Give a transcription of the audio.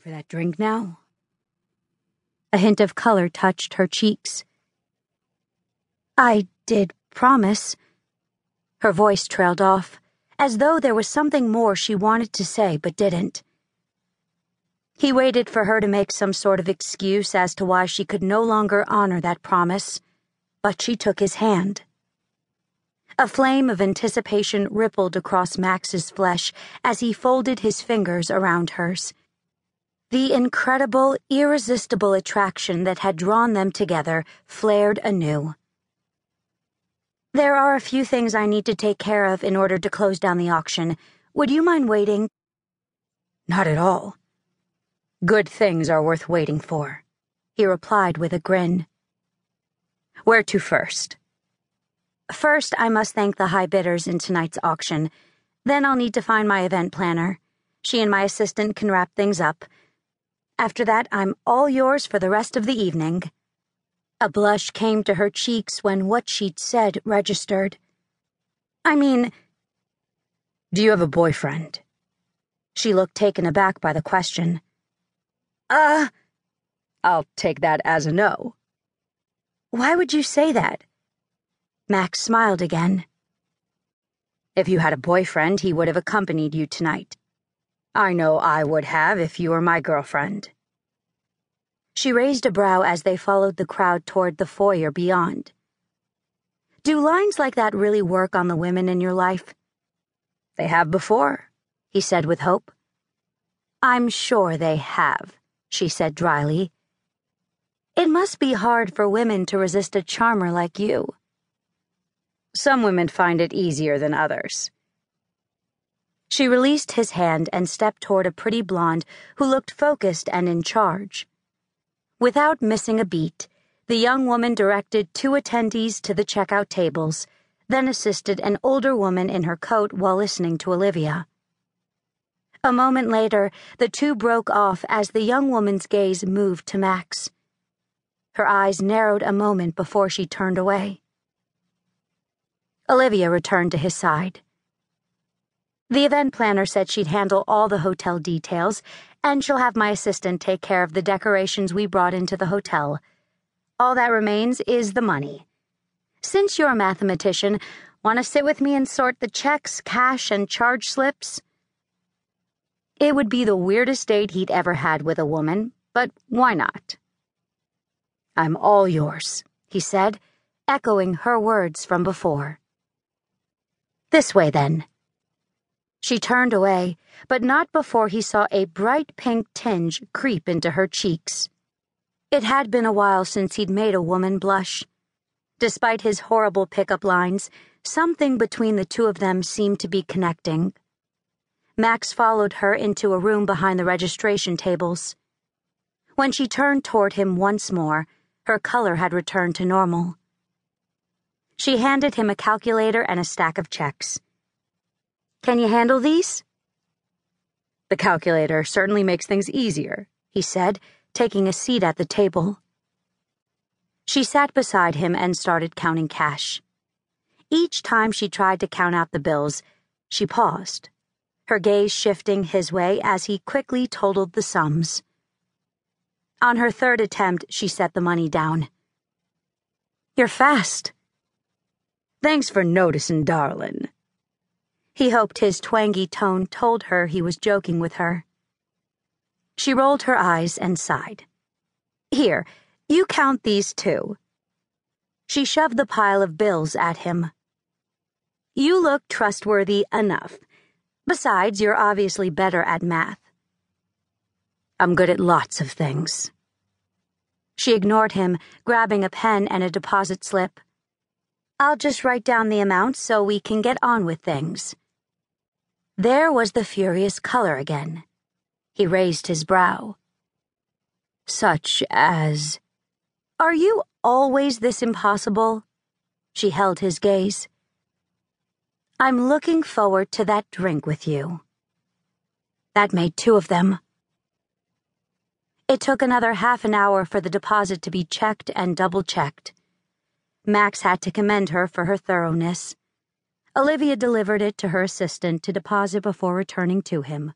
for that drink now? A hint of color touched her cheeks. I did promise. Her voice trailed off, as though there was something more she wanted to say but didn't. He waited for her to make some sort of excuse as to why she could no longer honor that promise, but she took his hand. A flame of anticipation rippled across Max's flesh as he folded his fingers around hers. The incredible, irresistible attraction that had drawn them together flared anew. There are a few things I need to take care of in order to close down the auction. Would you mind waiting? Not at all. Good things are worth waiting for, he replied with a grin. Where to first? First, I must thank the high bidders in tonight's auction. Then I'll need to find my event planner. She and my assistant can wrap things up. After that, I'm all yours for the rest of the evening. A blush came to her cheeks when what she'd said registered. I mean, do you have a boyfriend? She looked taken aback by the question. Uh, I'll take that as a no. Why would you say that? Max smiled again. If you had a boyfriend, he would have accompanied you tonight. I know I would have if you were my girlfriend. She raised a brow as they followed the crowd toward the foyer beyond. Do lines like that really work on the women in your life? They have before, he said with hope. I'm sure they have, she said dryly. It must be hard for women to resist a charmer like you. Some women find it easier than others. She released his hand and stepped toward a pretty blonde who looked focused and in charge. Without missing a beat, the young woman directed two attendees to the checkout tables, then assisted an older woman in her coat while listening to Olivia. A moment later, the two broke off as the young woman's gaze moved to Max. Her eyes narrowed a moment before she turned away. Olivia returned to his side. The event planner said she'd handle all the hotel details, and she'll have my assistant take care of the decorations we brought into the hotel. All that remains is the money. Since you're a mathematician, want to sit with me and sort the checks, cash, and charge slips? It would be the weirdest date he'd ever had with a woman, but why not? I'm all yours, he said, echoing her words from before. This way, then. She turned away, but not before he saw a bright pink tinge creep into her cheeks. It had been a while since he'd made a woman blush. Despite his horrible pickup lines, something between the two of them seemed to be connecting. Max followed her into a room behind the registration tables. When she turned toward him once more, her color had returned to normal. She handed him a calculator and a stack of checks. Can you handle these? The calculator certainly makes things easier, he said, taking a seat at the table. She sat beside him and started counting cash. Each time she tried to count out the bills, she paused, her gaze shifting his way as he quickly totaled the sums. On her third attempt, she set the money down. You're fast. Thanks for noticing, darling. He hoped his twangy tone told her he was joking with her. She rolled her eyes and sighed. Here, you count these two. She shoved the pile of bills at him. You look trustworthy enough. Besides, you're obviously better at math. I'm good at lots of things. She ignored him, grabbing a pen and a deposit slip. I'll just write down the amount so we can get on with things. There was the furious color again. He raised his brow. Such as. Are you always this impossible? She held his gaze. I'm looking forward to that drink with you. That made two of them. It took another half an hour for the deposit to be checked and double checked. Max had to commend her for her thoroughness. Olivia delivered it to her assistant to deposit before returning to him.